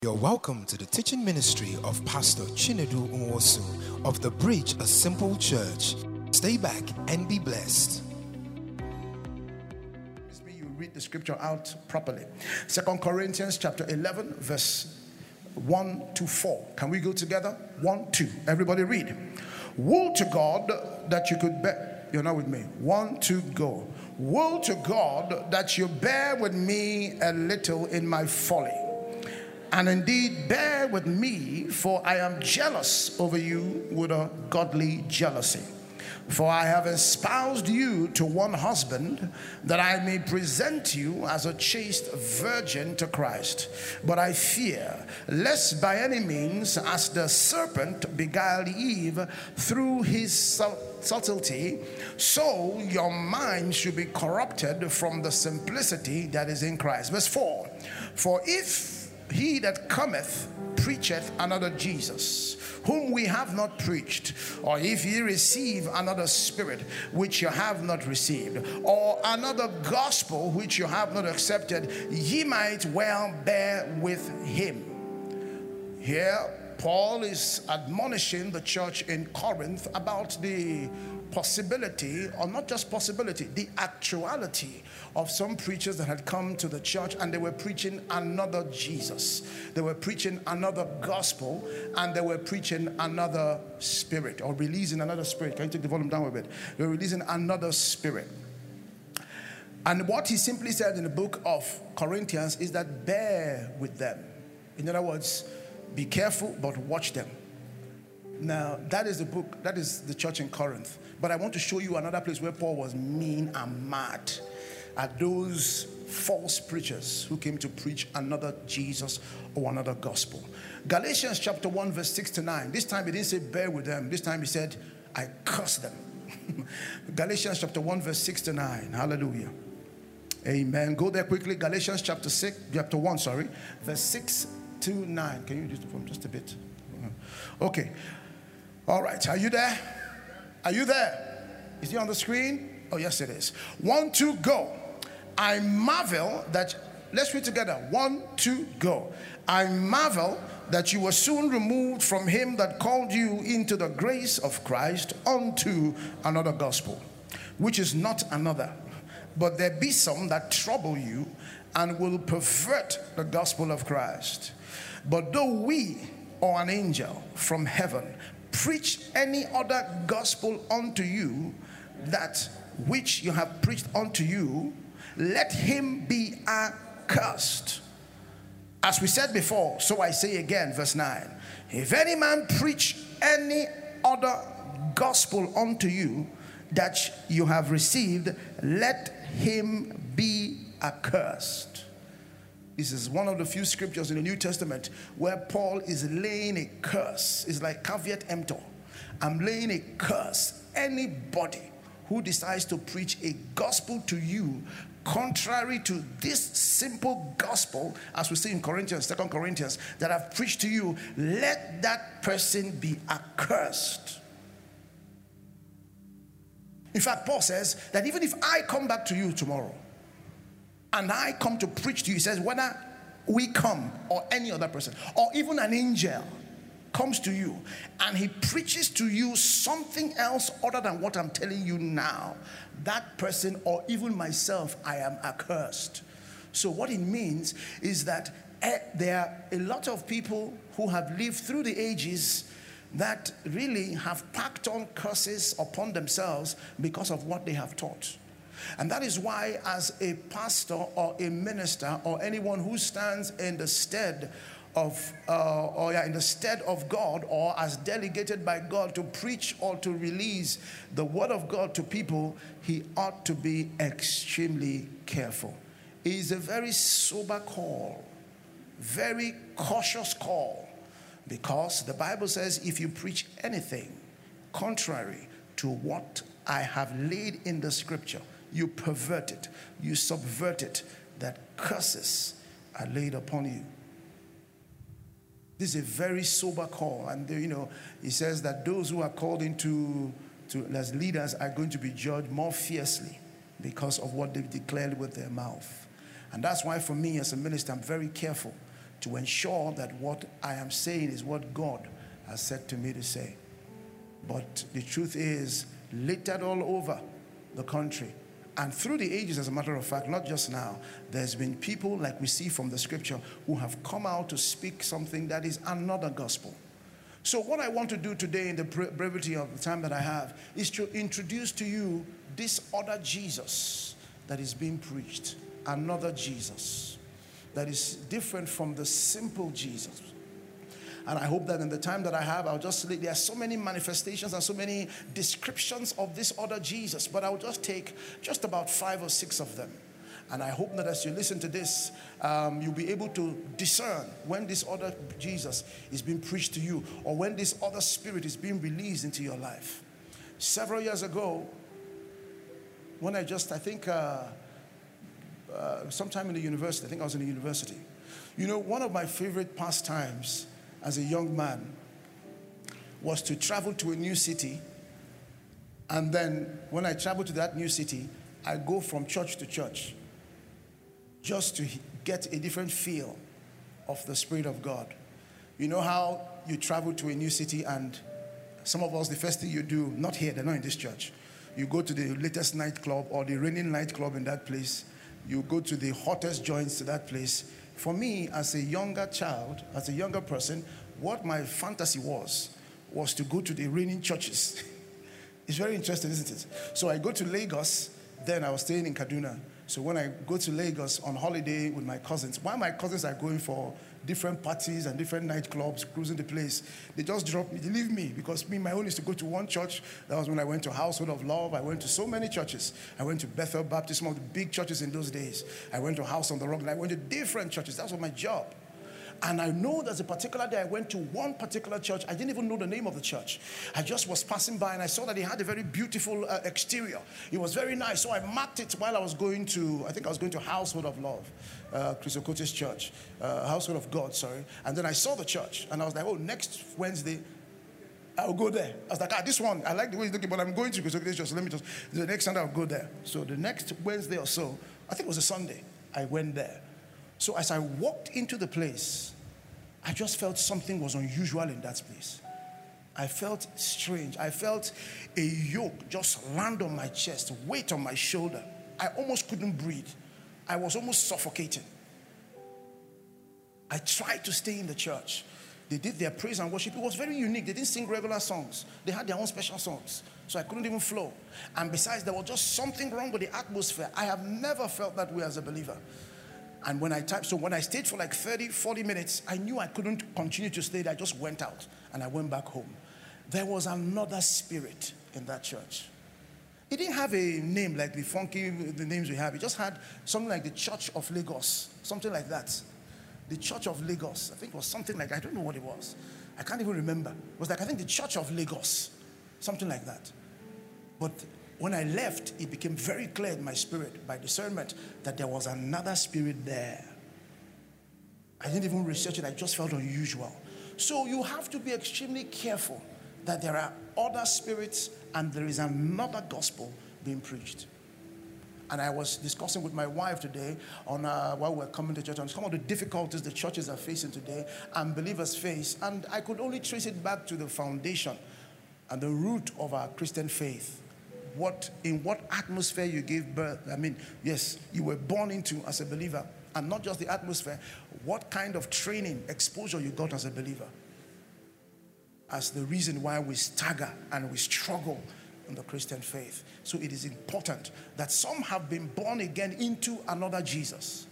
You're welcome to the teaching ministry of Pastor Chinedu Nwosu of the Bridge, a simple church. Stay back and be blessed. You read the scripture out properly. Second Corinthians chapter 11, verse 1 to 4. Can we go together? 1, 2. Everybody read. Woe to God that you could bear. You're not with me. 1, 2, go. Woe to God that you bear with me a little in my folly. And indeed, bear with me, for I am jealous over you with a godly jealousy. For I have espoused you to one husband, that I may present you as a chaste virgin to Christ. But I fear, lest by any means, as the serpent beguiled Eve through his subtlety, so your mind should be corrupted from the simplicity that is in Christ. Verse 4 For if he that cometh preacheth another Jesus, whom we have not preached, or if ye receive another spirit which you have not received, or another gospel which you have not accepted, ye might well bear with him. Here, Paul is admonishing the church in Corinth about the possibility, or not just possibility, the actuality of some preachers that had come to the church and they were preaching another Jesus. They were preaching another gospel and they were preaching another spirit or releasing another spirit. Can you take the volume down a bit? They were releasing another spirit. And what he simply said in the book of Corinthians is that bear with them. In other words, be careful, but watch them. Now, that is the book, that is the church in Corinth. But I want to show you another place where Paul was mean and mad at those false preachers who came to preach another Jesus or another gospel. Galatians chapter 1, verse 6 to 9. This time he didn't say bear with them. This time he said, I curse them. Galatians chapter 1, verse 6 to 9. Hallelujah. Amen. Go there quickly. Galatians chapter 6, chapter 1, sorry, verse 6 to 9. Can you just just a bit? Okay. All right. Are you there? Are you there? Is he on the screen? Oh, yes, it is. One, two, go. I marvel that, let's read together. One, two, go. I marvel that you were soon removed from him that called you into the grace of Christ unto another gospel, which is not another. But there be some that trouble you and will pervert the gospel of Christ. But though we or an angel from heaven preach any other gospel unto you, that which you have preached unto you, let him be accursed. As we said before, so I say again, verse 9 if any man preach any other gospel unto you that you have received, let him be accursed. This is one of the few scriptures in the New Testament where Paul is laying a curse. It's like caveat emptor. I'm laying a curse. Anybody who decides to preach a gospel to you contrary to this simple gospel, as we see in Corinthians, Second Corinthians, that I've preached to you, let that person be accursed. In fact, Paul says that even if I come back to you tomorrow and I come to preach to you, he says, whether we come or any other person or even an angel comes to you and he preaches to you something else other than what I'm telling you now, that person or even myself, I am accursed. So, what it means is that eh, there are a lot of people who have lived through the ages that really have packed on curses upon themselves because of what they have taught. And that is why, as a pastor or a minister or anyone who stands in the stead of, uh, or yeah, in the stead of God, or as delegated by God to preach or to release the word of God to people, he ought to be extremely careful. It is a very sober call, very cautious call, because the Bible says if you preach anything contrary to what I have laid in the scripture, you pervert it, you subvert it, that curses are laid upon you. This is a very sober call. And, you know, he says that those who are called into to, as leaders are going to be judged more fiercely because of what they've declared with their mouth. And that's why, for me as a minister, I'm very careful to ensure that what I am saying is what God has said to me to say. But the truth is, littered all over the country and through the ages, as a matter of fact, not just now, there's been people like we see from the scripture who have come out to speak something that is another gospel. So, what I want to do today, in the brevity of the time that I have, is to introduce to you this other Jesus that is being preached. Another Jesus that is different from the simple Jesus. And I hope that in the time that I have, I'll just, there are so many manifestations and so many descriptions of this other Jesus, but I'll just take just about five or six of them. And I hope that as you listen to this, um, you'll be able to discern when this other Jesus is being preached to you or when this other spirit is being released into your life. Several years ago, when I just, I think, uh, uh, sometime in the university, I think I was in the university. You know, one of my favorite pastimes as a young man was to travel to a new city. And then when I travel to that new city, I go from church to church just to get a different feel of the Spirit of God. You know how you travel to a new city, and some of us, the first thing you do, not here, they're not in this church, you go to the latest nightclub or the reigning nightclub in that place, you go to the hottest joints to that place, for me, as a younger child, as a younger person, what my fantasy was, was to go to the reigning churches. it's very interesting, isn't it? So I go to Lagos, then I was staying in Kaduna. So when I go to Lagos on holiday with my cousins, while my cousins are going for different parties and different nightclubs, cruising the place. They just dropped me, they leave me because me, my own is to go to one church. That was when I went to Household of Love. I went to so many churches. I went to Bethel Baptist, some of the big churches in those days. I went to House on the Rock, I went to different churches. That was my job. And I know there's a particular day I went to one particular church. I didn't even know the name of the church. I just was passing by and I saw that it had a very beautiful uh, exterior. It was very nice. So I marked it while I was going to, I think I was going to Household of Love, uh, Chris church, uh, Household of God, sorry. And then I saw the church and I was like, oh, next Wednesday, I'll go there. I was like, ah, this one, I like the way he's looking, but I'm going to Chris church. So let me just, the next Sunday I'll go there. So the next Wednesday or so, I think it was a Sunday, I went there. So as I walked into the place, I just felt something was unusual in that place. I felt strange. I felt a yoke just land on my chest, weight on my shoulder. I almost couldn't breathe. I was almost suffocating. I tried to stay in the church. They did their praise and worship. It was very unique. They didn't sing regular songs, they had their own special songs. So I couldn't even flow. And besides, there was just something wrong with the atmosphere. I have never felt that way as a believer. And when I typed, so when I stayed for like 30, 40 minutes, I knew I couldn't continue to stay there. I just went out and I went back home. There was another spirit in that church. It didn't have a name like the funky the names we have. He just had something like the Church of Lagos, something like that. The Church of Lagos. I think it was something like I don't know what it was. I can't even remember. It was like I think the Church of Lagos, something like that. But when I left, it became very clear in my spirit by discernment that there was another spirit there. I didn't even research it, I just felt unusual. So you have to be extremely careful that there are other spirits and there is another gospel being preached. And I was discussing with my wife today on uh, while we are coming to church on some of the difficulties the churches are facing today and believers face. And I could only trace it back to the foundation and the root of our Christian faith what in what atmosphere you gave birth. I mean, yes, you were born into as a believer, and not just the atmosphere, what kind of training, exposure you got as a believer. As the reason why we stagger and we struggle in the Christian faith. So it is important that some have been born again into another Jesus.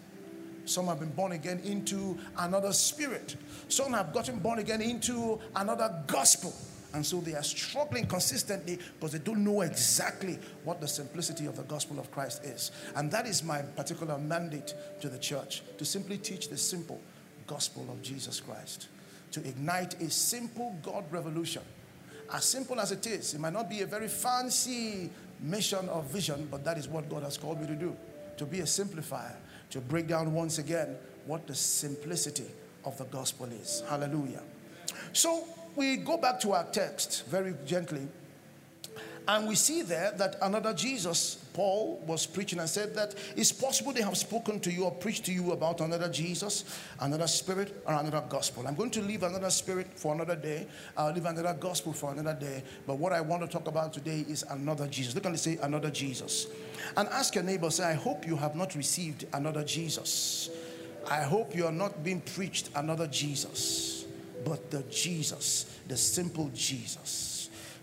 Some have been born again into another spirit. Some have gotten born again into another gospel. And so they are struggling consistently because they don't know exactly what the simplicity of the gospel of Christ is. And that is my particular mandate to the church to simply teach the simple gospel of Jesus Christ, to ignite a simple God revolution. As simple as it is, it might not be a very fancy mission or vision, but that is what God has called me to do to be a simplifier, to break down once again what the simplicity of the gospel is. Hallelujah. So, we go back to our text very gently, And we see there that another Jesus, Paul, was preaching and said that it's possible they have spoken to you or preached to you about another Jesus, another spirit, or another gospel. I'm going to leave another spirit for another day. I'll leave another gospel for another day. But what I want to talk about today is another Jesus. Look and say another Jesus. And ask your neighbor, say, I hope you have not received another Jesus. I hope you are not being preached another Jesus, but the Jesus, the simple Jesus.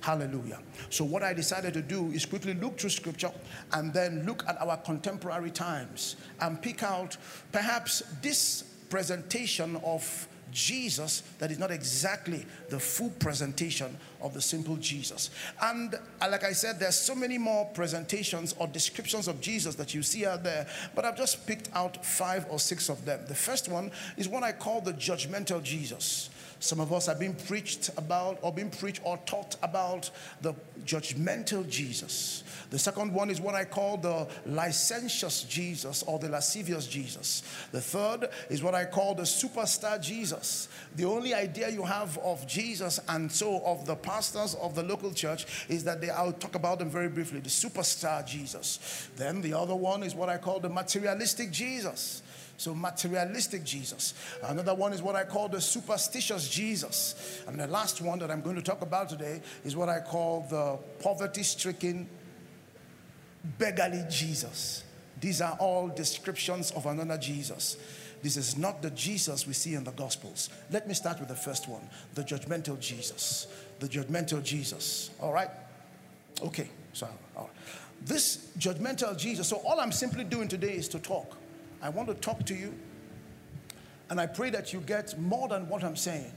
Hallelujah. So, what I decided to do is quickly look through scripture and then look at our contemporary times and pick out perhaps this presentation of Jesus that is not exactly the full presentation of the simple Jesus. And uh, like I said, there's so many more presentations or descriptions of Jesus that you see out there, but I've just picked out five or six of them. The first one is what I call the judgmental Jesus. Some of us have been preached about or been preached or taught about the judgmental Jesus. The second one is what I call the licentious Jesus or the lascivious Jesus. The third is what I call the superstar Jesus. The only idea you have of Jesus and so of the pastors of the local church is that they, I'll talk about them very briefly, the superstar Jesus. Then the other one is what I call the materialistic Jesus. So, materialistic Jesus. Another one is what I call the superstitious Jesus. And the last one that I'm going to talk about today is what I call the poverty stricken, beggarly Jesus. These are all descriptions of another Jesus. This is not the Jesus we see in the Gospels. Let me start with the first one the judgmental Jesus. The judgmental Jesus. All right? Okay. So. This judgmental Jesus. So, all I'm simply doing today is to talk. I want to talk to you. And I pray that you get more than what I'm saying.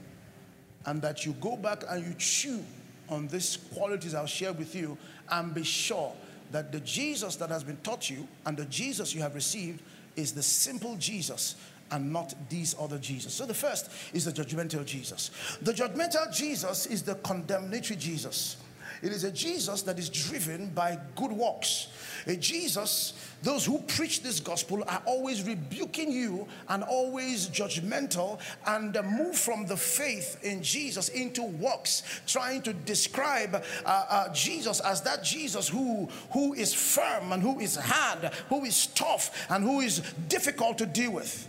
And that you go back and you chew on these qualities I'll share with you and be sure that the Jesus that has been taught you and the Jesus you have received is the simple Jesus and not these other Jesus. So the first is the judgmental Jesus. The judgmental Jesus is the condemnatory Jesus. It is a Jesus that is driven by good works. A Jesus, those who preach this gospel are always rebuking you and always judgmental and move from the faith in Jesus into works, trying to describe uh, uh, Jesus as that Jesus who, who is firm and who is hard, who is tough and who is difficult to deal with.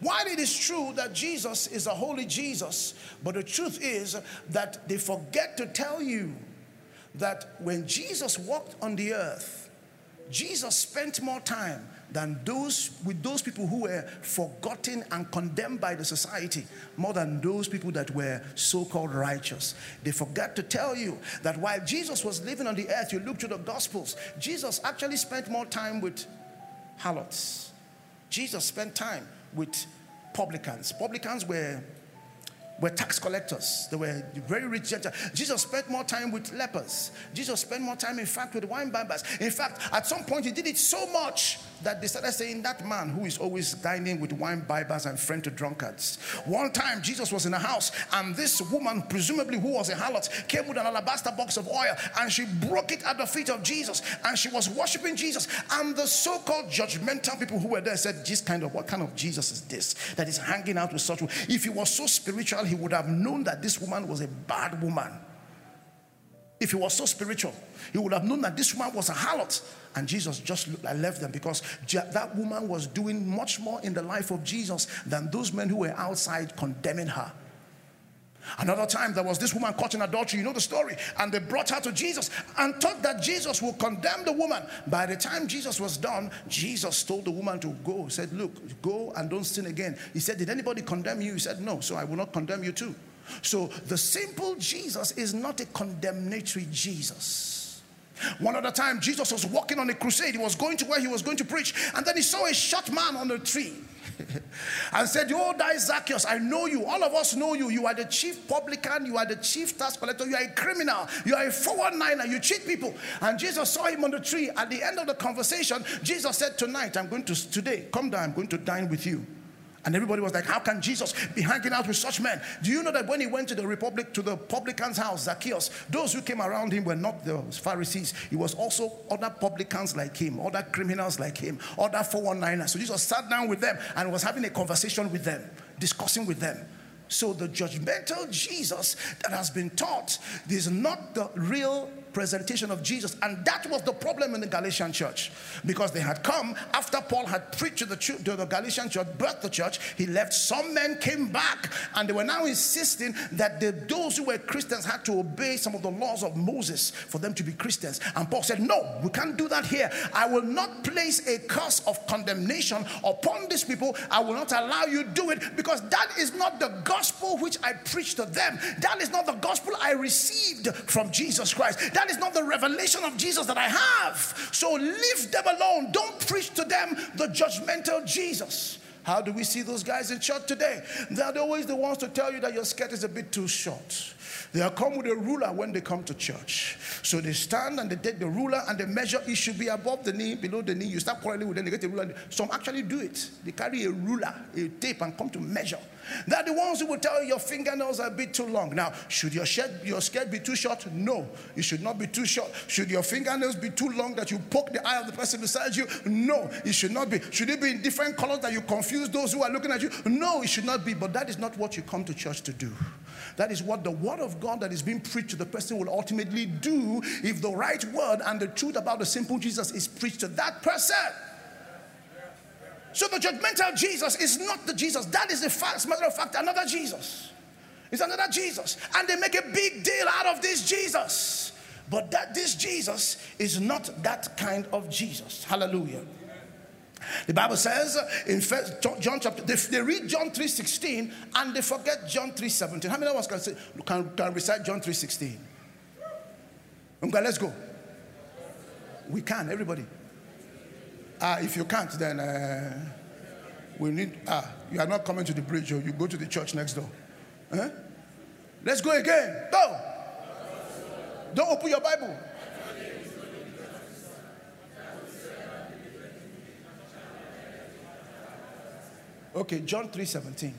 While it is true that Jesus is a holy Jesus, but the truth is that they forget to tell you that when Jesus walked on the earth, Jesus spent more time than those with those people who were forgotten and condemned by the society more than those people that were so-called righteous. They forgot to tell you that while jesus was living on the earth you look to the gospels jesus actually spent more time with harlots. Jesus spent time with publicans. Publicans were were tax collectors. They were very rich. Jesus spent more time with lepers. Jesus spent more time, in fact, with wine bibbers. In fact, at some point, he did it so much that they started saying, That man who is always dining with wine bibbers and friend to drunkards. One time, Jesus was in a house, and this woman, presumably who was a harlot, came with an alabaster box of oil and she broke it at the feet of Jesus and she was worshiping Jesus. And the so called judgmental people who were there said, This kind of what kind of Jesus is this that is hanging out with such? If he was so spiritual, he would have known that this woman was a bad woman. If he was so spiritual, he would have known that this woman was a harlot. And Jesus just left them because that woman was doing much more in the life of Jesus than those men who were outside condemning her. Another time, there was this woman caught in adultery. You know the story. And they brought her to Jesus and thought that Jesus would condemn the woman. By the time Jesus was done, Jesus told the woman to go. He said, Look, go and don't sin again. He said, Did anybody condemn you? He said, No, so I will not condemn you too. So the simple Jesus is not a condemnatory Jesus. One other time, Jesus was walking on a crusade. He was going to where he was going to preach, and then he saw a short man on a tree. and said, Oh, die Zacchaeus, I know you. All of us know you. You are the chief publican, you are the chief tax collector, you are a criminal, you are a 419er, you cheat people. And Jesus saw him on the tree. At the end of the conversation, Jesus said, Tonight, I'm going to, today, come down, I'm going to dine with you. And everybody was like, How can Jesus be hanging out with such men? Do you know that when he went to the Republic, to the publican's house, Zacchaeus, those who came around him were not the Pharisees. It was also other publicans like him, other criminals like him, other 419ers. So Jesus sat down with them and was having a conversation with them, discussing with them. So the judgmental Jesus that has been taught is not the real presentation of Jesus. And that was the problem in the Galatian church because they had come after Paul had preached to the, to the Galatian church, birthed the church. He left. Some men came back and they were now insisting that the, those who were Christians had to obey some of the laws of Moses for them to be Christians. And Paul said, No, we can't do that here. I will not place a curse of condemnation upon these people. I will not allow you do it because that is not the gospel which I preach to them. That is not the gospel I received from Jesus Christ. That is not the revelation of Jesus that I have. So leave them alone. Don't preach to them the judgmental Jesus. How do we see those guys in church today? They're always the ones to tell you that your skirt is a bit too short. They are come with a ruler when they come to church. So they stand and they take the ruler and they measure it should be above the knee, below the knee. You start quarreling with them, they get a ruler. Some actually do it. They carry a ruler, a tape, and come to measure. They're the ones who will tell you your fingernails are a bit too long. Now, should your shirt, your skirt be too short? No, it should not be too short. Should your fingernails be too long that you poke the eye of the person beside you? No, it should not be. Should it be in different colors that you confuse those who are looking at you? No, it should not be. But that is not what you come to church to do. That is what the word of God that is being preached to the person will ultimately do if the right word and the truth about the simple Jesus is preached to that person. So the judgmental Jesus is not the Jesus. That is the fact, matter of fact, another Jesus. It's another Jesus. And they make a big deal out of this Jesus. But that this Jesus is not that kind of Jesus. Hallelujah. The Bible says in first John chapter, they, they read John 3.16 and they forget John 3.17. How many of us can, say, can, can recite John 3.16? Okay, let's go. We can, everybody. Uh, if you can't, then uh, we need, ah, you are not coming to the bridge or you go to the church next door. Huh? Let's go again. Go. Don't open your Bible. Okay, John 3:17.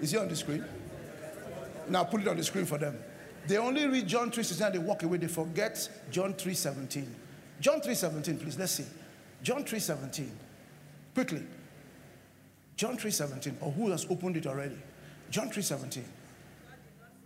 Is he on the screen? Now put it on the screen for them. They only read John 3:16 and they walk away. They forget John 3:17. John 3:17, please. Let's see. John 3:17. Quickly. John 3:17. Or who has opened it already? John 3:17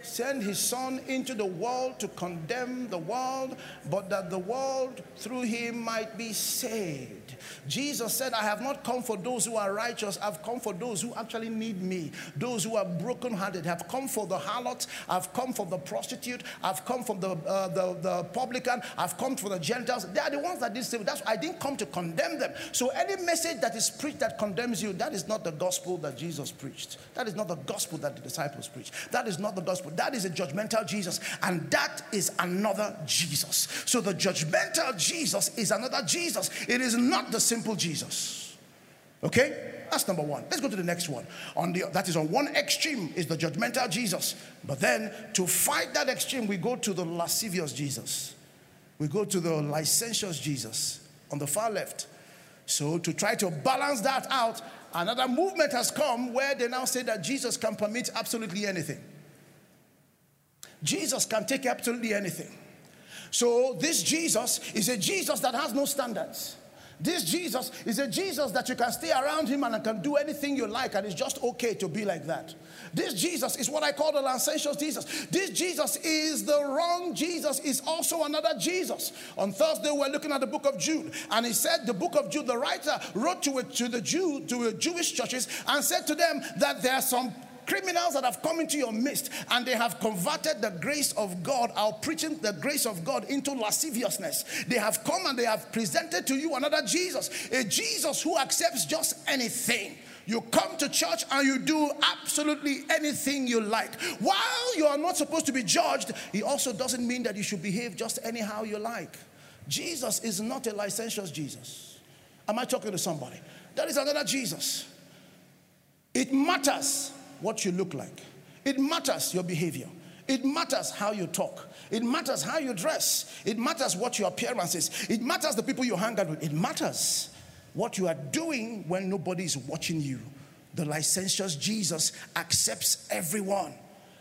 send his son into the world to condemn the world, but that the world through him might be saved. Jesus said, I have not come for those who are righteous, I've come for those who actually need me, those who are brokenhearted. I've come for the harlot, I've come for the prostitute, I've come for the, uh, the, the publican, I've come for the Gentiles. They are the ones that did save. That's I didn't come to condemn them. So any message that is preached that condemns you, that is not the gospel that Jesus preached. That is not the gospel that the disciples preached. That is not the gospel. That is a judgmental Jesus, and that is another Jesus. So the judgmental Jesus is another Jesus. It is not the simple Jesus. Okay? That's number one. Let's go to the next one. On the that is on one extreme is the judgmental Jesus. But then to fight that extreme, we go to the lascivious Jesus. We go to the licentious Jesus on the far left. So to try to balance that out, another movement has come where they now say that Jesus can permit absolutely anything. Jesus can take absolutely anything. So, this Jesus is a Jesus that has no standards. This Jesus is a Jesus that you can stay around him and can do anything you like, and it's just okay to be like that. This Jesus is what I call the licentious Jesus. This Jesus is the wrong Jesus, is also another Jesus. On Thursday, we're looking at the book of Jude, and he said, The book of Jude, the writer wrote to, it, to the Jew, to the Jewish churches, and said to them that there are some criminals that have come into your midst and they have converted the grace of God, our preaching the grace of God into lasciviousness. They have come and they have presented to you another Jesus, a Jesus who accepts just anything. You come to church and you do absolutely anything you like. While you are not supposed to be judged, it also doesn't mean that you should behave just anyhow you like. Jesus is not a licentious Jesus. Am I talking to somebody? That is another Jesus. It matters what you look like. It matters your behavior. It matters how you talk. It matters how you dress. It matters what your appearance is. It matters the people you hang out with. It matters what you are doing when nobody is watching you. The licentious Jesus accepts everyone.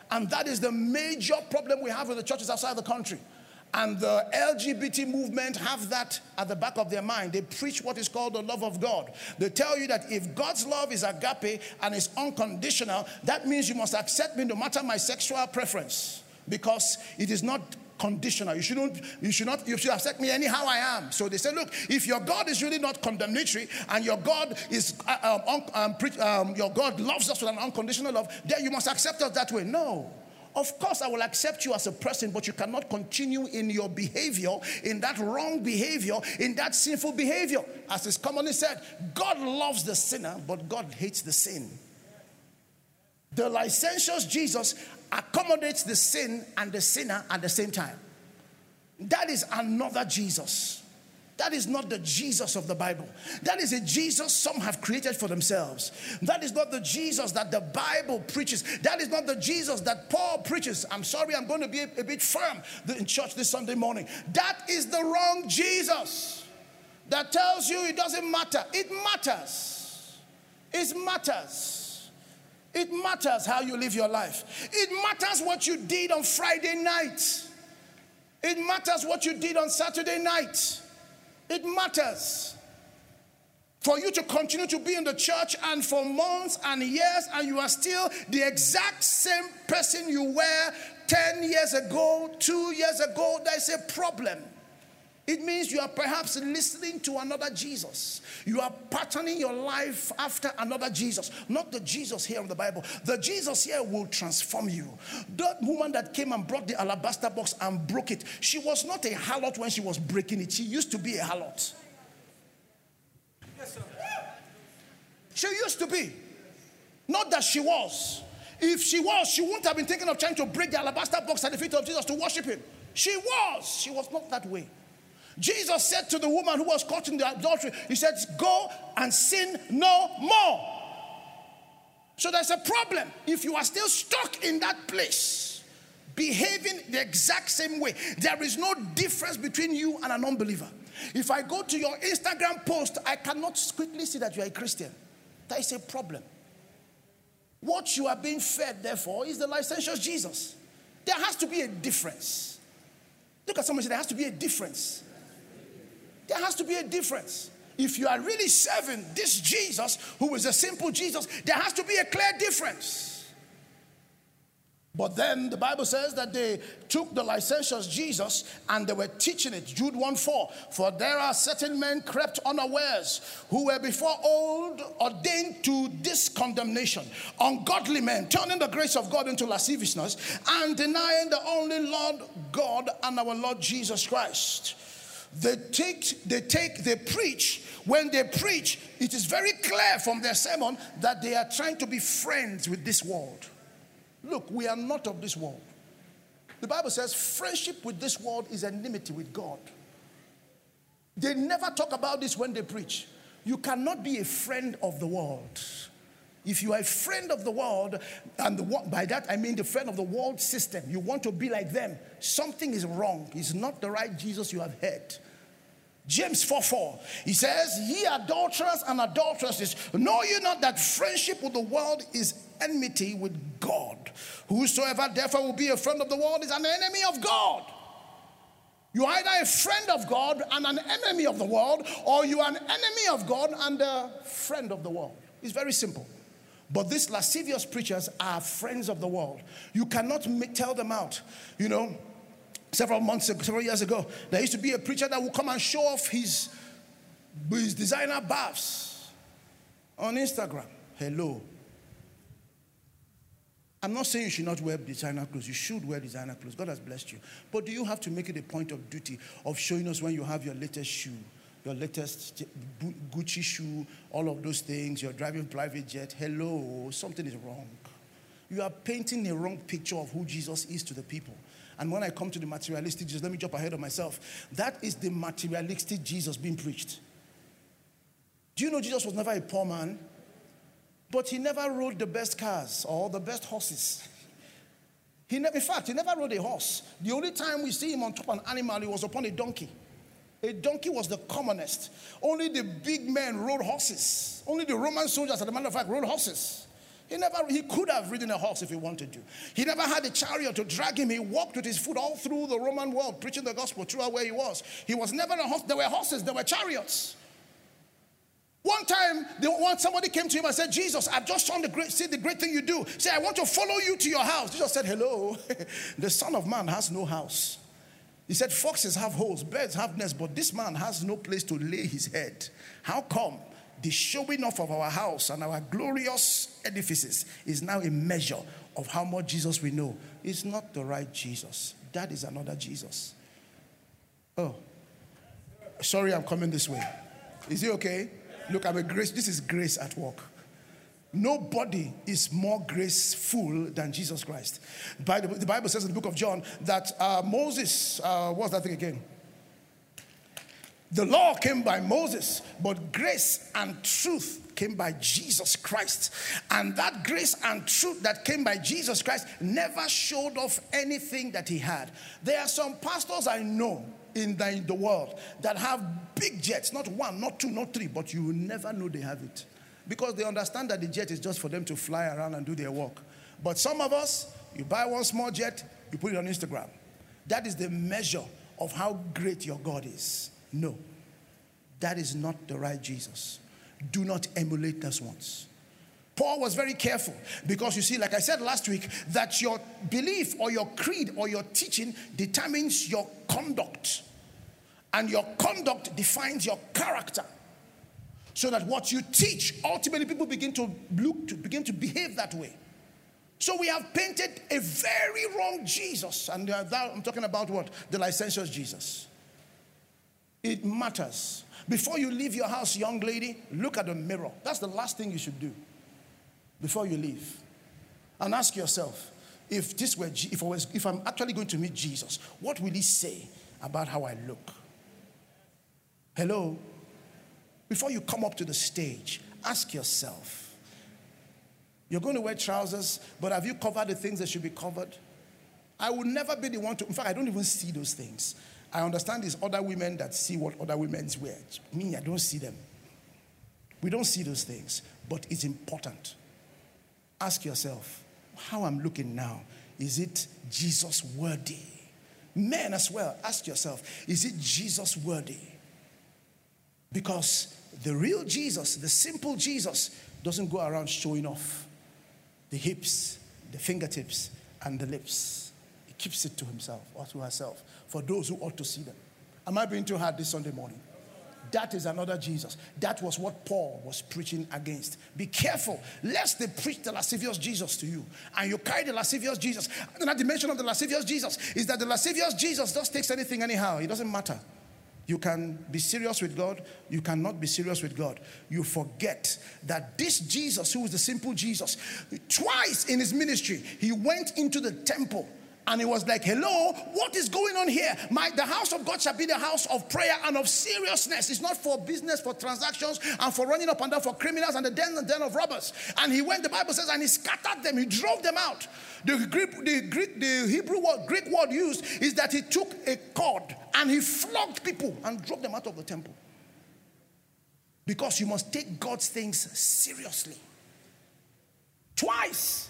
And that is the major problem we have with the churches outside the country. And the LGBT movement have that at the back of their mind. They preach what is called the love of God. They tell you that if God's love is agape and is unconditional, that means you must accept me no matter my sexual preference. because it is not conditional. You shouldn't, you should not, you should accept me anyhow I am. So they say, look, if your God is really not condemnatory and your God is, uh, um, um, um, your God loves us with an unconditional love, then you must accept us that way. No. Of course, I will accept you as a person, but you cannot continue in your behavior, in that wrong behavior, in that sinful behavior. As is commonly said, God loves the sinner, but God hates the sin. The licentious Jesus accommodates the sin and the sinner at the same time. That is another Jesus. That is not the Jesus of the Bible. That is a Jesus some have created for themselves. That is not the Jesus that the Bible preaches. That is not the Jesus that Paul preaches. I'm sorry, I'm going to be a, bit firm in church this Sunday morning. That is the wrong Jesus that tells you it doesn't matter. It matters. It matters. It matters how you live your life. It matters what you did on Friday night. It matters what you did on Saturday night. It matters. For you to continue to be in the church and for months and years, and you are still the exact same person you were 10 years ago, two years ago, there's a problem. It means you are perhaps listening to another Jesus. You are patterning your life after another Jesus, not the Jesus here in the Bible. The Jesus here will transform you. That woman that came and brought the alabaster box and broke it, she was not a harlot when she was breaking it. She used to be a harlot. Yes, sir. She used to be. Not that she was. If she was, she wouldn't have been thinking of trying to break the alabaster box at the feet of Jesus to worship him. She was. She was not that way. Jesus said to the woman who was caught in the adultery, He said, Go and sin no more. So there's a problem if you are still stuck in that place, behaving the exact same way. There is no difference between you and an unbeliever. If I go to your Instagram post, I cannot quickly see that you are a Christian. That is a problem. What you are being fed, therefore, is the licentious Jesus. There has to be a difference. Look at someone say, There has to be a difference. There has to be a difference. If you are really serving this Jesus, who is a simple Jesus, there has to be a clear difference. But then the Bible says that they took the licentious Jesus and they were teaching it. Jude 1 4. For there are certain men crept unawares who were before old ordained to this condemnation. Ungodly men, turning the grace of God into lasciviousness and denying the only Lord God and our Lord Jesus Christ. They take, they take, they preach. When they preach, it is very clear from their sermon that they are trying to be friends with this world. Look, we are not of this world. The Bible says friendship with this world is enmity with God. They never talk about this when they preach. You cannot be a friend of the world. If you are a friend of the world, and the, by that I mean the friend of the world system, you want to be like them, something is wrong. It's not the right Jesus you have heard. James 4 4. He says, Ye adulterers and adulteresses, know you not that friendship with the world is enmity with God? Whosoever therefore will be a friend of the world is an enemy of God. You are either a friend of God and an enemy of the world, or you are an enemy of God and a friend of the world. It's very simple. But these lascivious preachers are friends of the world. You cannot tell them out. You know, several months ago, several years ago, there used to be a preacher that would come and show off his, his designer baths on Instagram. Hello. I'm not saying you should not wear designer clothes. You should wear designer clothes. God has blessed you. But do you have to make it a point of duty of showing us when you have your latest shoe? Your latest Gucci shoe, all of those things, you're driving private jet. Hello, something is wrong. You are painting a wrong picture of who Jesus is to the people. And when I come to the materialistic Jesus, let me jump ahead of myself. That is the materialistic Jesus being preached. Do you know Jesus was never a poor man? But he never rode the best cars or the best horses. He in fact, he never rode a horse. The only time we see him on top of an animal, he was upon a donkey. A donkey was the commonest. Only the big men rode horses. Only the Roman soldiers, as a matter of fact, rode horses. He never he could have ridden a horse if he wanted to. He never had a chariot to drag him. He walked with his foot all through the Roman world, preaching the gospel throughout where he was. He was never a horse. There were horses, there were chariots. One time, the, one, somebody came to him and said, Jesus, I've just seen the great, see the great thing you do. Say, I want to follow you to your house. Jesus said, Hello. the Son of Man has no house. He said, Foxes have holes, birds have nests, but this man has no place to lay his head. How come the showing off of our house and our glorious edifices is now a measure of how much Jesus we know? It's not the right Jesus. That is another Jesus. Oh, sorry, I'm coming this way. Is it okay? Look, I'm a grace. This is grace at work. Nobody is more graceful than Jesus Christ. by The Bible says in the book of John that uh, Moses, uh, what's that thing again? The law came by Moses, but grace and truth came by Jesus Christ. And that grace and truth that came by Jesus Christ never showed off anything that he had. There are some pastors I know in the, in the world that have big jets, not one, not two, not three, but you will never know they have it. Because they understand that the jet is just for them to fly around and do their work. But some of us, you buy one small jet, you put it on Instagram. That is the measure of how great your God is. No, that is not the right Jesus. Do not emulate those ones. Paul was very careful because you see, like I said last week, that your belief or your creed or your teaching determines your conduct, and your conduct defines your character. So that what you teach, ultimately, people begin to look to begin to behave that way. So we have painted a very wrong Jesus, and uh, I'm talking about what the licentious Jesus. It matters. Before you leave your house, young lady, look at the mirror. That's the last thing you should do before you leave. And ask yourself, if this were if I was if I'm actually going to meet Jesus, what will he say about how I look? Hello? Before you come up to the stage, ask yourself. You're going to wear trousers, but have you covered the things that should be covered? I will never be the one to, in fact, I don't even see those things. I understand there's other women that see what other women's wear. Me, I don't see them. We don't see those things, but it's important. Ask yourself, how I'm looking now, is it Jesus worthy? Men as well, ask yourself, is it Jesus worthy? Because the real Jesus, the simple Jesus, doesn't go around showing off the hips, the fingertips, and the lips. He keeps it to himself or to herself for those who ought to see them. Am I being too hard this Sunday morning? That is another Jesus. That was what Paul was preaching against. Be careful, lest they preach the lascivious Jesus to you and you carry the lascivious Jesus. And the dimension of the lascivious Jesus is that the lascivious Jesus just takes anything anyhow, it doesn't matter. You can be serious with God, you cannot be serious with God. You forget that this Jesus, who is the simple Jesus, twice in his ministry, he went into the temple and he was like, Hello, what is going on here? My, the house of God shall be the house of prayer and of seriousness. It's not for business, for transactions, and for running up and down for criminals and the den, the den of robbers. And he went, the Bible says, and he scattered them, he drove them out. The Greek, the Greek, the Hebrew word, Greek word used is that he took a cord and he flogged people and drove them out of the temple. Because you must take God's things seriously. Twice.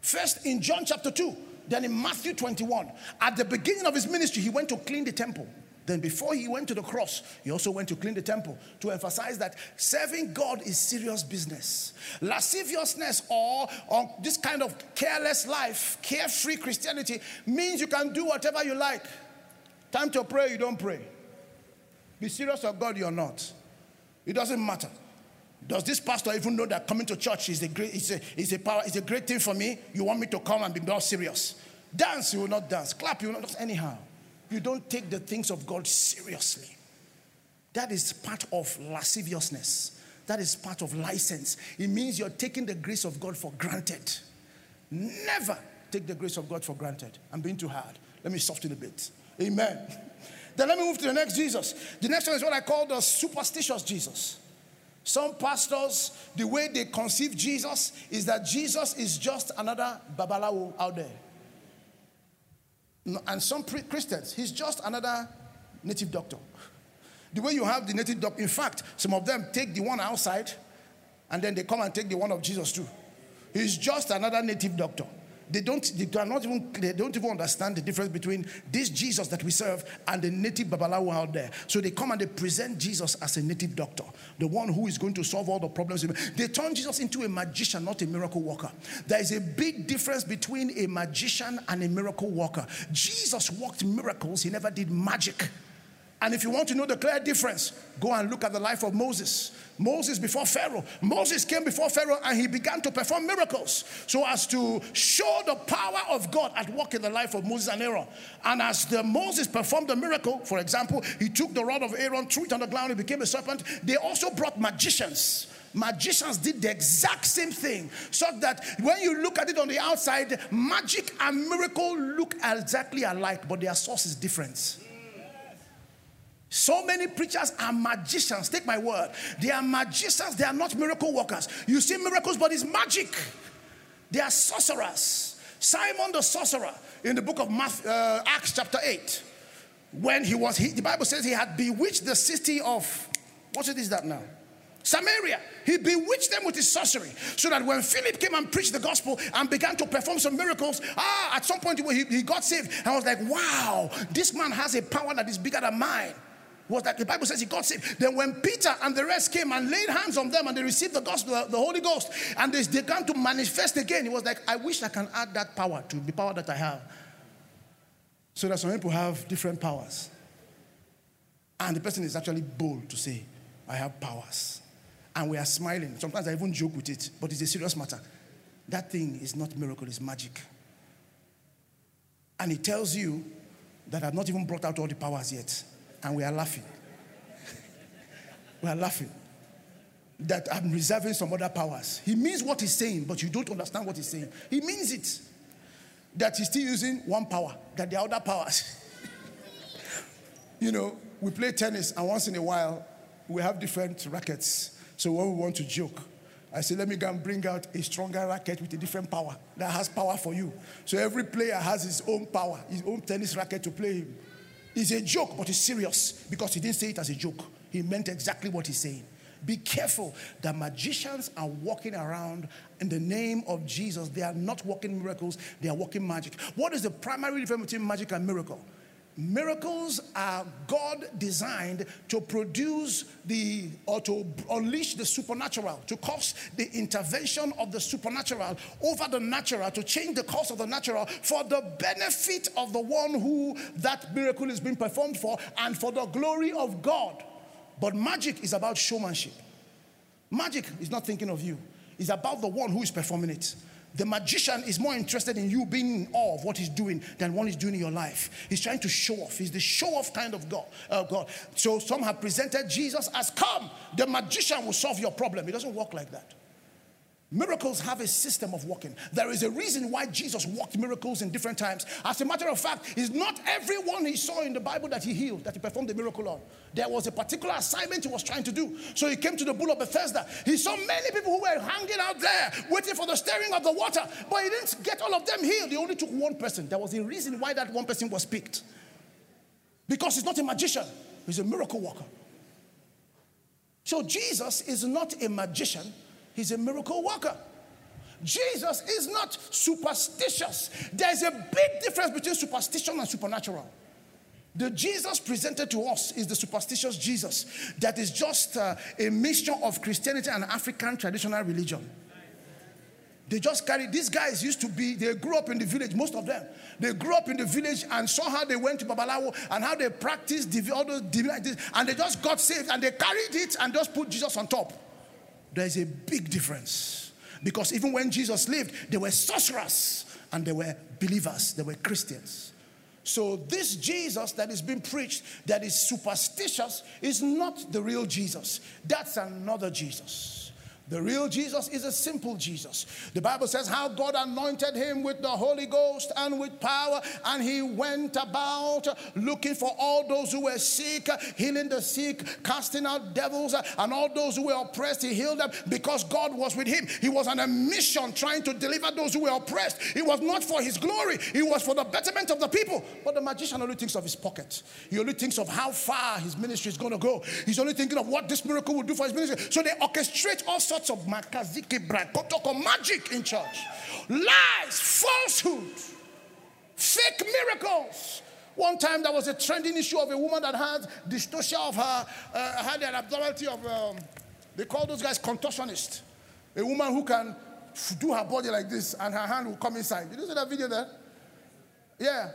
First in John chapter 2, then in Matthew 21, at the beginning of his ministry, he went to clean the temple. Then, before he went to the cross, he also went to clean the temple to emphasize that serving God is serious business. Lasciviousness or, or this kind of careless life, carefree Christianity, means you can do whatever you like. Time to pray, you don't pray. Be serious of God, you're not. It doesn't matter. Does this pastor even know that coming to church is a great, is a, is a, power, is a great thing for me? You want me to come and be more serious? Dance, you will not dance. Clap, you will not dance. Anyhow, you don't take the things of God seriously. That is part of lasciviousness. That is part of license. It means you're taking the grace of God for granted. Never take the grace of God for granted. I'm being too hard. Let me soften a bit. Amen. Then let me move to the next Jesus. The next one is what I call the superstitious Jesus. Some pastors, the way they conceive Jesus is that Jesus is just another babalawo out there. And some Christians, he's just another native doctor. The way you have the native doctor, in fact, some of them take the one outside and then they come and take the one of Jesus too. He's just another native doctor. They don't they not even they don't even understand the difference between this Jesus that we serve and the native babalawo out there. So they come and they present Jesus as a native doctor, the one who is going to solve all the problems. They turn Jesus into a magician, not a miracle worker. There is a big difference between a magician and a miracle worker. Jesus worked miracles, he never did magic. And if you want to know the clear difference, go and look at the life of Moses. Moses before Pharaoh. Moses came before Pharaoh and he began to perform miracles so as to show the power of God at work in the life of Moses and Aaron. And as the Moses performed the miracle, for example, he took the rod of Aaron, threw it on the ground, it became a serpent. They also brought magicians. Magicians did the exact same thing, so that when you look at it on the outside, magic and miracle look exactly alike, but their source is different. So many preachers are magicians. Take my word. They are magicians. They are not miracle workers. You see miracles, but it's magic. They are sorcerers. Simon the sorcerer in the book of Matthew, uh, Acts chapter 8, when he was, he, the Bible says he had bewitched the city of, what is that now? Samaria. He bewitched them with his sorcery. So that when Philip came and preached the gospel and began to perform some miracles, ah, at some point he, he got saved. I was like, wow, this man has a power that is bigger than mine was that the Bible says he got saved. Then when Peter and the rest came and laid hands on them and they received the gospel, the Holy Ghost, and they began to manifest again, he was like, I wish I can add that power to the power that I have. So that some people have different powers. And the person is actually bold to say, I have powers. And we are smiling. Sometimes I even joke with it, but it's a serious matter. That thing is not miracle, it's magic. And it tells you that I've not even brought out all the powers yet and we are laughing. we are laughing. That I'm reserving some other powers. He means what he's saying, but you don't understand what he's saying. He means it. That he's still using one power, that the other powers. you know, we play tennis, and once in a while, we have different rackets. So when we want to joke, I say, let me go and bring out a stronger racket with a different power that has power for you. So every player has his own power, his own tennis racket to play him. It's a joke, but it's serious because he didn't say it as a joke. He meant exactly what he's saying. Be careful. The magicians are walking around in the name of Jesus. They are not working miracles, they are working magic. What is the primary difference between magic and miracle? Miracles are God designed to produce the or to unleash the supernatural, to cause the intervention of the supernatural over the natural, to change the course of the natural for the benefit of the one who that miracle is being performed for and for the glory of God. But magic is about showmanship. Magic is not thinking of you, it's about the one who is performing it. The magician is more interested in you being in awe of what he's doing than what he's doing in your life. He's trying to show off. He's the show off kind of God, uh, God. So some have presented Jesus as come. The magician will solve your problem. It doesn't work like that. Miracles have a system of working. There is a reason why Jesus walked miracles in different times. As a matter of fact, it's not everyone he saw in the Bible that he healed, that he performed the miracle on. There was a particular assignment he was trying to do. So he came to the pool of Bethesda. He saw many people who were hanging out there, waiting for the stirring of the water, but he didn't get all of them healed. He only took one person. There was a reason why that one person was picked. Because he's not a magician, he's a miracle worker. So Jesus is not a magician He's a miracle worker. Jesus is not superstitious. There's a big difference between superstition and supernatural. The Jesus presented to us is the superstitious Jesus that is just uh, a mixture of Christianity and African traditional religion. They just carry, these guys used to be, they grew up in the village, most of them. They grew up in the village and saw how they went to Babalawo and how they practiced all those divinities, and they just got saved and they carried it and just put Jesus on top. There's a big difference. Because even when Jesus lived, there were sorcerers and there were believers, there were Christians. So, this Jesus that is being preached, that is superstitious, is not the real Jesus. That's another Jesus. The real Jesus is a simple Jesus. The Bible says how God anointed him with the Holy Ghost and with power, and he went about looking for all those who were sick, healing the sick, casting out devils, and all those who were oppressed, he healed them because God was with him. He was on a mission trying to deliver those who were oppressed. It was not for his glory, it was for the betterment of the people. But the magician only thinks of his pocket, he only thinks of how far his ministry is going to go. He's only thinking of what this miracle will do for his ministry. So they orchestrate all sorts sorts of magic in church. lies, falsehood, fake miracles. One time there was a trending issue of a woman that had dystocia of her, uh, had an abnormality of, um, they call those guys contortionist. A woman who can do her body like this and her hand will come inside. Did you see that video there? Yeah.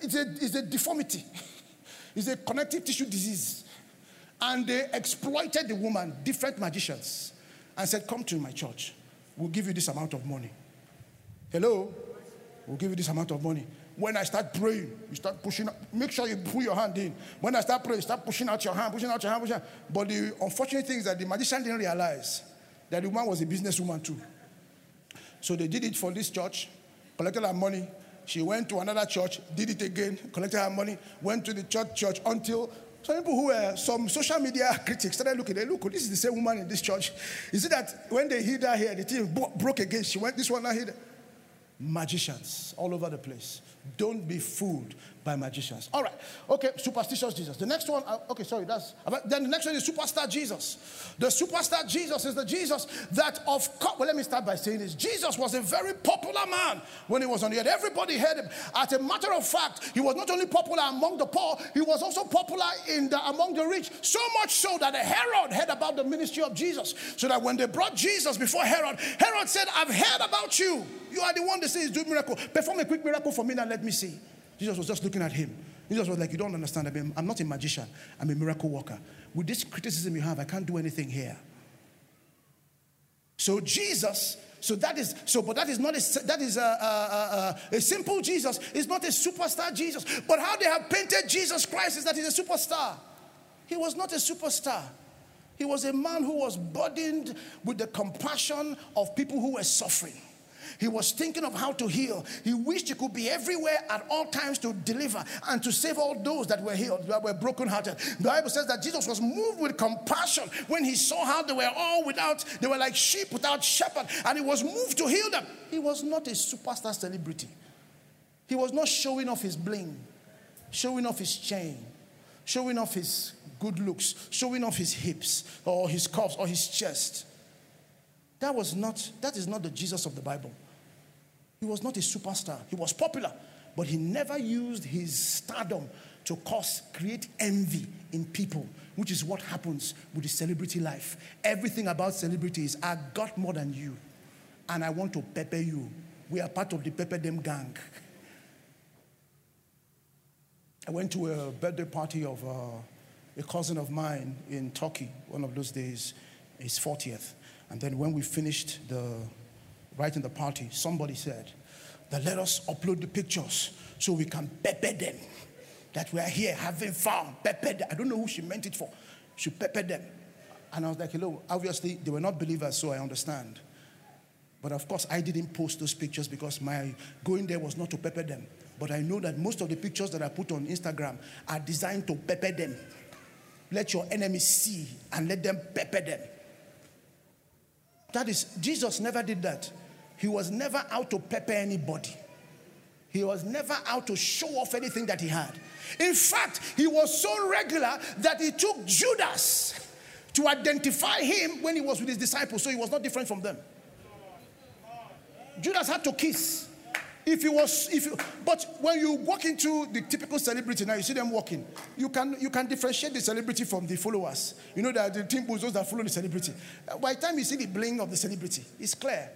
It's a, it's a deformity. it's a connective tissue disease. And they exploited the woman, different magicians, and said, Come to my church. We'll give you this amount of money. Hello? We'll give you this amount of money. When I start praying, you start pushing, make sure you put your hand in. When I start praying, start pushing out your hand, pushing out your hand, pushing out. But the unfortunate thing is that the magician didn't realize that the woman was a businesswoman too. So they did it for this church, collected her money. She went to another church, did it again, collected her money, went to the church church until some people who were some social media critics started looking. They look, this is the same woman in this church. Is it that when they hid her here, the thing broke again? She went this one I hid. Magicians all over the place. Don't be fooled by magicians. All right. Okay, superstitious Jesus. The next one, uh, okay, sorry, that's, then the next one is superstar Jesus. The superstar Jesus is the Jesus that of, well, let me start by saying this. Jesus was a very popular man when he was on the earth. Everybody heard him. As a matter of fact, he was not only popular among the poor, he was also popular in the, among the rich. So much so that Herod heard about the ministry of Jesus. So that when they brought Jesus before Herod, Herod said, I've heard about you. You are the one that says, do miracle. Perform a quick miracle for me and let me see. Jesus was just looking at him. Jesus was like, You don't understand. I mean, I'm not a magician, I'm a miracle worker. With this criticism you have, I can't do anything here. So, Jesus, so that is, so, but that is not a, that is a, a, a, a simple Jesus. It's not a superstar Jesus. But how they have painted Jesus Christ is that he's a superstar. He was not a superstar. He was a man who was burdened with the compassion of people who were suffering. He was thinking of how to heal. He wished he could be everywhere at all times to deliver and to save all those that were healed, that were brokenhearted. The Bible says that Jesus was moved with compassion when he saw how they were all without, they were like sheep without shepherd, and he was moved to heal them. He was not a superstar celebrity. He was not showing off his bling, showing off his chain, showing off his good looks, showing off his hips or his cuffs or his chest. That was not, that is not the Jesus of the Bible. He was not a superstar. He was popular, but he never used his stardom to cause, create envy in people, which is what happens with the celebrity life. Everything about celebrities, I got more than you, and I want to pepper you. We are part of the pepper them gang. I went to a birthday party of uh, a cousin of mine in Turkey one of those days, his 40th. And then when we finished the writing the party, somebody said that let us upload the pictures so we can pepper them. That we are here having fun, pepper them. I don't know who she meant it for. She peppered them. And I was like, hello, obviously they were not believers, so I understand. But of course, I didn't post those pictures because my going there was not to pepper them. But I know that most of the pictures that I put on Instagram are designed to pepper them. Let your enemies see and let them pepper them. That is, Jesus never did that. He was never out to pepper anybody. He was never out to show off anything that he had. In fact, he was so regular that he took Judas to identify him when he was with his disciples, so he was not different from them. Judas had to kiss. If he was, if you, but when you walk into the typical celebrity now, you see them walking. You can you can differentiate the celebrity from the followers. You know that the team those that follow the celebrity. Uh, by the time you see the bling of the celebrity, it's clear.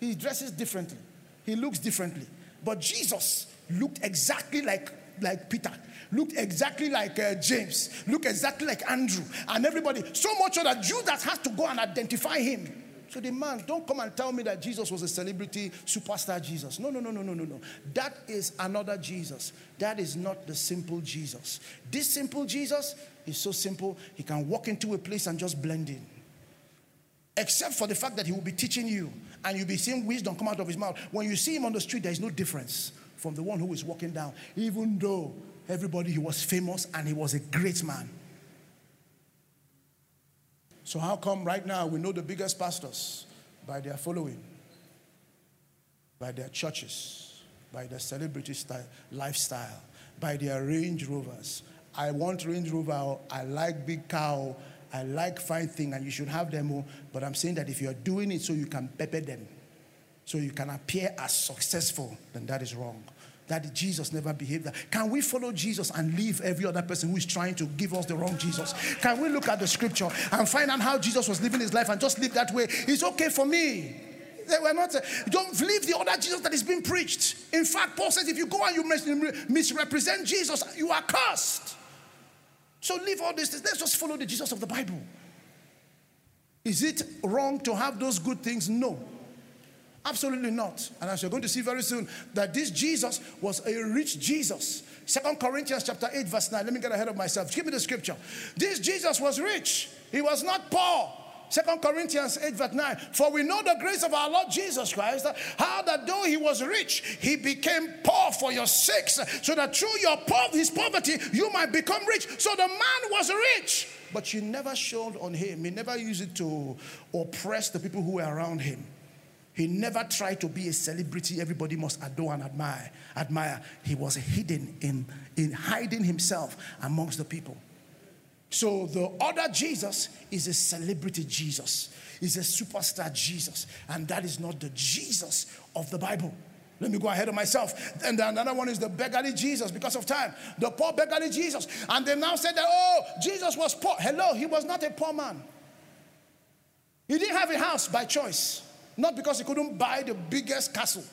He dresses differently. He looks differently. But Jesus looked exactly like like Peter, looked exactly like uh, James, looked exactly like Andrew, and everybody. So much so that Judas has to go and identify him. So the man, don't come and tell me that Jesus was a celebrity superstar Jesus. No, no, no, no, no, no, no. That is another Jesus. That is not the simple Jesus. This simple Jesus is so simple, he can walk into a place and just blend in. Except for the fact that he will be teaching you and you'll be seeing wisdom come out of his mouth. When you see him on the street, there is no difference from the one who is walking down, even though everybody he was famous and he was a great man. So, how come right now we know the biggest pastors by their following, by their churches, by their celebrity style, lifestyle, by their Range Rovers? I want Range Rover, oh, I like big cow, I like fine thing, and you should have them. All. But I'm saying that if you're doing it so you can pepper them, so you can appear as successful, then that is wrong. That Jesus never behaved that. Can we follow Jesus and leave every other person who is trying to give us the wrong Jesus? Can we look at the scripture and find out how Jesus was living his life and just live that way? It's okay for me. They were not, don't believe the other Jesus that is being preached. In fact, Paul says if you go and you misrepresent Jesus, you are cursed. So leave all this. Let's just follow the Jesus of the Bible. Is it wrong to have those good things? No. Absolutely not. And as you're going to see very soon, that this Jesus was a rich Jesus. Second Corinthians chapter 8, verse 9. Let me get ahead of myself. Give me the scripture. This Jesus was rich. He was not poor. Second Corinthians 8, verse 9. For we know the grace of our Lord Jesus Christ, how that though he was rich, he became poor for your sakes, so that through your po- his poverty you might become rich. So the man was rich, but you never showed on him. He never used it to oppress the people who were around him. He never tried to be a celebrity everybody must adore and admire. Admire. He was hidden in, in hiding himself amongst the people. So the other Jesus is a celebrity Jesus, is a superstar Jesus, and that is not the Jesus of the Bible. Let me go ahead of myself. And another one is the beggarly Jesus because of time. The poor beggarly Jesus. And they now said that, oh, Jesus was poor. Hello, he was not a poor man. He didn't have a house by choice. Not because he couldn't buy the biggest castle.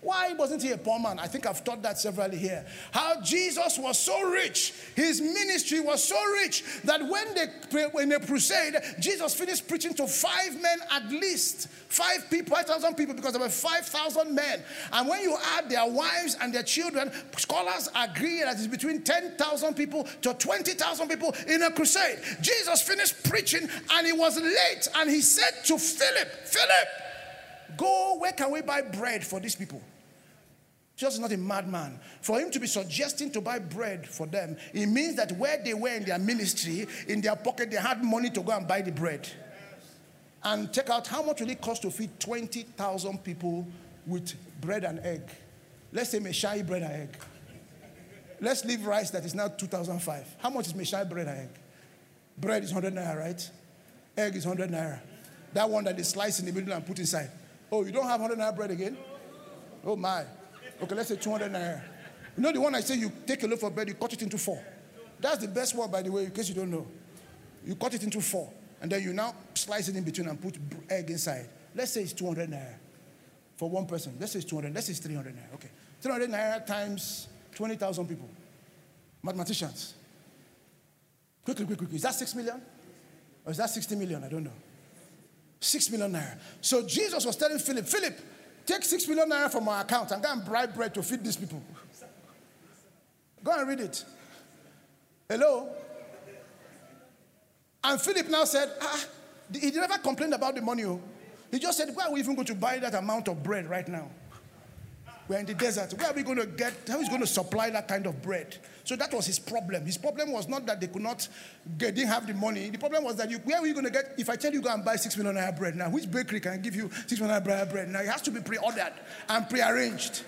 Why wasn't he a poor man? I think I've taught that severally here. How Jesus was so rich, his ministry was so rich that when they when they crusade, Jesus finished preaching to five men at least, five people, five thousand people, because there were five thousand men. And when you add their wives and their children, scholars agree that it's between ten thousand people to twenty thousand people in a crusade. Jesus finished preaching and he was late, and he said to Philip, Philip. Go, where can we buy bread for these people? Jesus is not a madman. For him to be suggesting to buy bread for them, it means that where they were in their ministry, in their pocket, they had money to go and buy the bread. And check out how much will it cost to feed 20,000 people with bread and egg. Let's say Meshai bread and egg. Let's leave rice that is now 2005. How much is Meshai bread and egg? Bread is 100 naira, right? Egg is 100 naira. That one that they slice in the middle and put inside. Oh, you don't have 100 naira bread again? Oh, my. Okay, let's say 200 naira. You know the one I say you take a loaf of bread, you cut it into four. That's the best one, by the way, in case you don't know. You cut it into four, and then you now slice it in between and put egg inside. Let's say it's 200 naira for one person. Let's say it's 200. Let's say it's 300 naira. Okay. 300 naira times 20,000 people. Mathematicians. Quickly, quickly, quickly. Is that 6 million? Or is that 60 million? I don't know. Six million naira. So Jesus was telling Philip, Philip, take six million naira from my account and go and bribe bread to feed these people. Go and read it. Hello? And Philip now said, ah, he never complained about the money. Oh. He just said, why are we even going to buy that amount of bread right now? We're in the desert. Where are we going to get, how is going to supply that kind of bread? So that was his problem. His problem was not that they could not, get, didn't have the money. The problem was that you, where are you going to get, if I tell you go and buy six million naira bread now, which bakery can give you six million naira bread? Now it has to be pre-ordered and pre-arranged.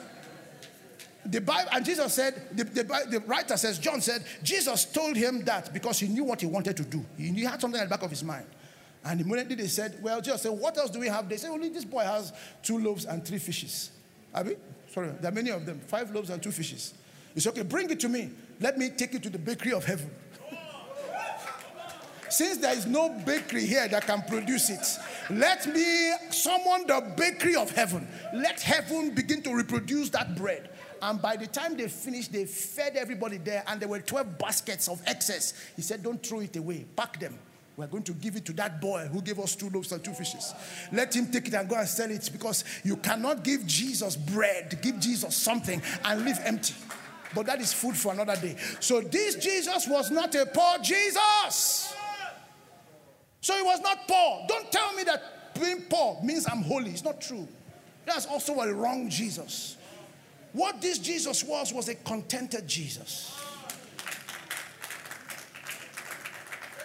The Bible, and Jesus said, the, the, the, writer says, John said, Jesus told him that because he knew what he wanted to do. He, he had something at the back of his mind. And immediately they said, Well, Jesus said, What else do we have? They said, Only this boy has two loaves and three fishes. Abi? Sorry, there are many of them. Five loaves and two fishes. He said, Okay, bring it to me. Let me take it to the bakery of heaven. Since there is no bakery here that can produce it, let me summon the bakery of heaven. Let heaven begin to reproduce that bread. And by the time they finished, they fed everybody there, and there were 12 baskets of excess. He said, Don't throw it away, pack them. We're going to give it to that boy who gave us two loaves and two fishes. Let him take it and go and sell it because you cannot give Jesus bread, give Jesus something and leave empty. But that is food for another day. So this Jesus was not a poor Jesus. So he was not poor. Don't tell me that being poor means I'm holy. It's not true. That's also a wrong Jesus. What this Jesus was was a contented Jesus.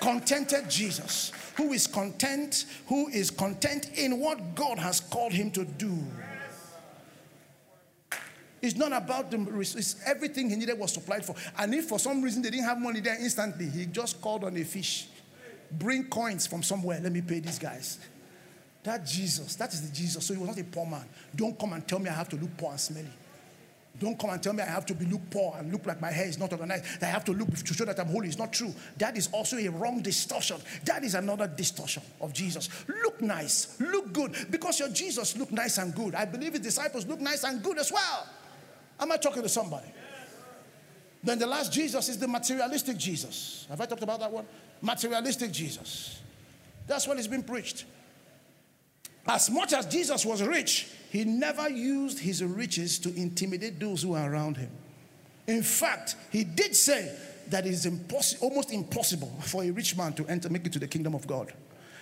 Contented Jesus, who is content, who is content in what God has called him to do. It's not about the it's everything he needed was supplied for. And if for some reason they didn't have money there instantly, he just called on a fish. Bring coins from somewhere. Let me pay these guys. That Jesus, that is the Jesus. So he was not a poor man. Don't come and tell me I have to look poor and smelly. Don't come and tell me I have to be look poor and look like my hair is not organized. I have to look to show that I'm holy. It's not true. That is also a wrong distortion. That is another distortion of Jesus. Look nice, look good, because your Jesus looked nice and good. I believe his disciples look nice and good as well. Am I talking to somebody? Then the last Jesus is the materialistic Jesus. Have I talked about that one? Materialistic Jesus. That's what has been preached. As much as Jesus was rich, he never used his riches to intimidate those who are around him. In fact, he did say that it is almost impossible for a rich man to enter, make it to the kingdom of God.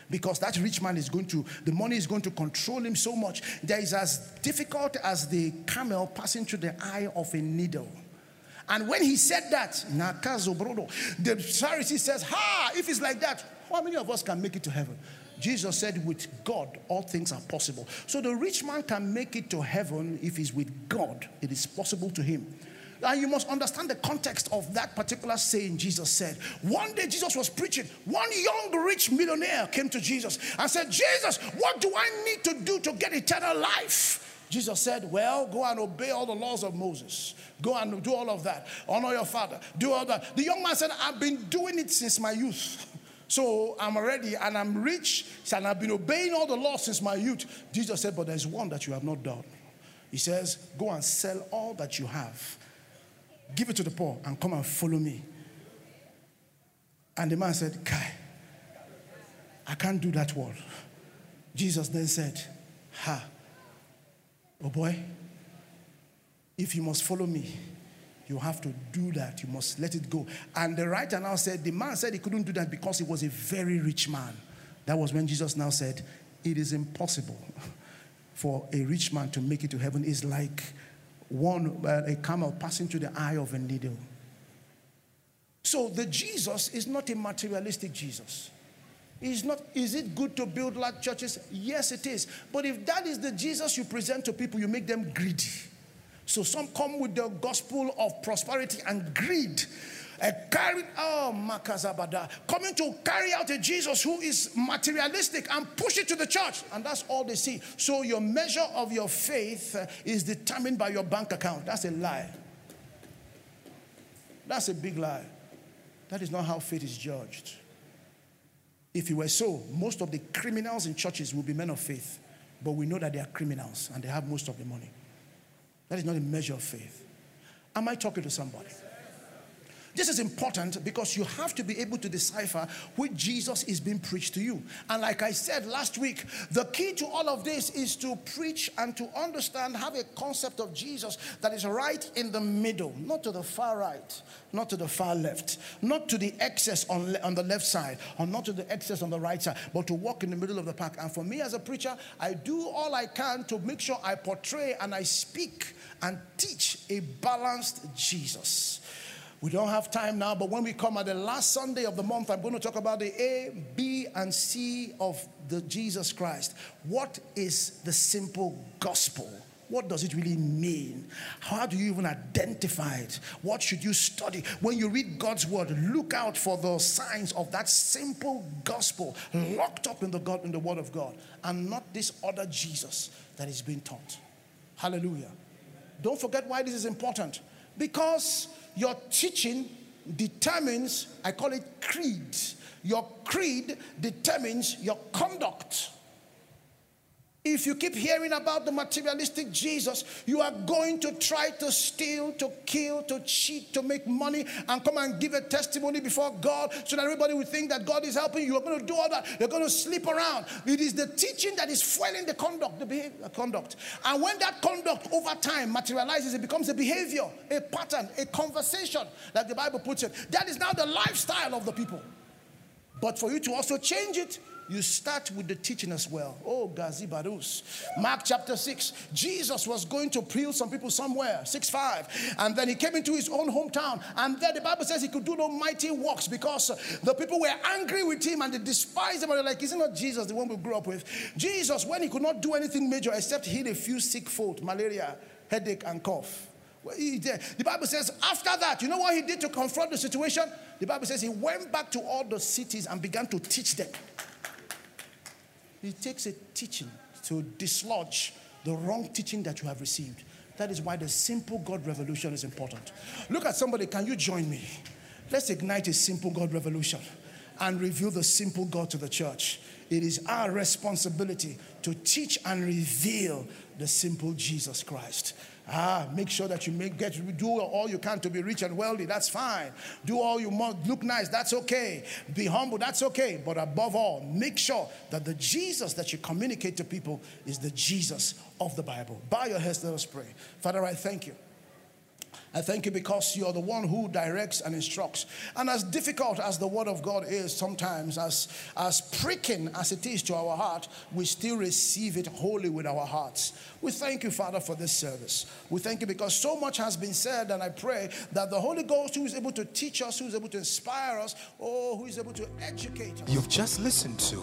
Because that rich man is going to, the money is going to control him so much. That is as difficult as the camel passing through the eye of a needle. And when he said that, the Pharisee says, Ha, if it's like that, how many of us can make it to heaven? Jesus said, with God, all things are possible. So the rich man can make it to heaven if he's with God. It is possible to him. And you must understand the context of that particular saying Jesus said. One day Jesus was preaching. One young rich millionaire came to Jesus and said, Jesus, what do I need to do to get eternal life? Jesus said, Well, go and obey all the laws of Moses. Go and do all of that. Honor your father. Do all that. The young man said, I've been doing it since my youth. So I'm ready and I'm rich and I've been obeying all the laws since my youth. Jesus said, But there's one that you have not done. He says, Go and sell all that you have, give it to the poor, and come and follow me. And the man said, Kai, I can't do that word. Jesus then said, Ha, oh boy, if you must follow me, you have to do that. You must let it go. And the writer now said, the man said he couldn't do that because he was a very rich man. That was when Jesus now said, It is impossible for a rich man to make it to heaven. It's like one uh, a camel passing through the eye of a needle. So the Jesus is not a materialistic Jesus. Is not is it good to build large churches? Yes, it is. But if that is the Jesus you present to people, you make them greedy. So some come with the gospel of prosperity and greed. Uh, oh, Makazabada, coming to carry out a Jesus who is materialistic and push it to the church. And that's all they see. So your measure of your faith uh, is determined by your bank account. That's a lie. That's a big lie. That is not how faith is judged. If it were so, most of the criminals in churches will be men of faith. But we know that they are criminals and they have most of the money. That is not a measure of faith. Am I talking to somebody? This is important because you have to be able to decipher which Jesus is being preached to you. And like I said last week, the key to all of this is to preach and to understand, have a concept of Jesus that is right in the middle, not to the far right, not to the far left, not to the excess on, on the left side, or not to the excess on the right side, but to walk in the middle of the pack. And for me as a preacher, I do all I can to make sure I portray and I speak and teach a balanced Jesus. We don't have time now, but when we come at the last Sunday of the month, I'm going to talk about the A, B, and C of the Jesus Christ. What is the simple gospel? What does it really mean? How do you even identify it? What should you study? When you read God's word, look out for the signs of that simple gospel locked up in the God in the word of God and not this other Jesus that is being taught. Hallelujah. Don't forget why this is important. Because your teaching determines, I call it creed. Your creed determines your conduct. If you keep hearing about the materialistic Jesus, you are going to try to steal, to kill, to cheat, to make money, and come and give a testimony before God so that everybody will think that God is helping you. You're going to do all that. You're going to sleep around. It is the teaching that is fueling the conduct, the behavior, conduct. And when that conduct over time materializes, it becomes a behavior, a pattern, a conversation, like the Bible puts it. That is now the lifestyle of the people. But for you to also change it, you start with the teaching as well. Oh, Gazi Barus. Mark chapter 6. Jesus was going to heal some people somewhere, 6 5. And then he came into his own hometown. And there the Bible says he could do no mighty works because the people were angry with him and they despised him. And they're like, Isn't not Jesus the one we grew up with? Jesus, when he could not do anything major except heal a few sick folk, malaria, headache, and cough. The Bible says, after that, you know what he did to confront the situation? The Bible says he went back to all the cities and began to teach them. It takes a teaching to dislodge the wrong teaching that you have received. That is why the simple God revolution is important. Look at somebody, can you join me? Let's ignite a simple God revolution and reveal the simple God to the church. It is our responsibility to teach and reveal the simple Jesus Christ. Ah, make sure that you make get do all you can to be rich and wealthy. That's fine. Do all you must. Look nice. That's okay. Be humble. That's okay. But above all, make sure that the Jesus that you communicate to people is the Jesus of the Bible. Bow your heads. Let us pray. Father, I thank you. I thank you because you're the one who directs and instructs. And as difficult as the word of God is sometimes, as, as pricking as it is to our heart, we still receive it wholly with our hearts. We thank you, Father, for this service. We thank you because so much has been said, and I pray that the Holy Ghost, who is able to teach us, who is able to inspire us, or who is able to educate us. You've just listened to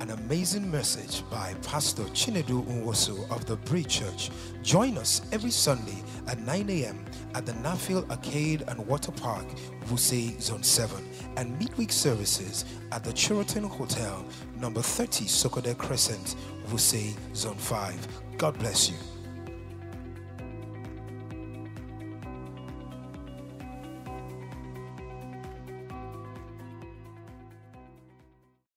an amazing message by Pastor Chinedu Nwosu of the Bridge Church. Join us every Sunday at 9 a.m. at the Nuffield Arcade and Water Park, Wuse Zone 7, and midweek services at the Churiton Hotel, number 30 Sokode Crescent, Wuse Zone 5. God bless you.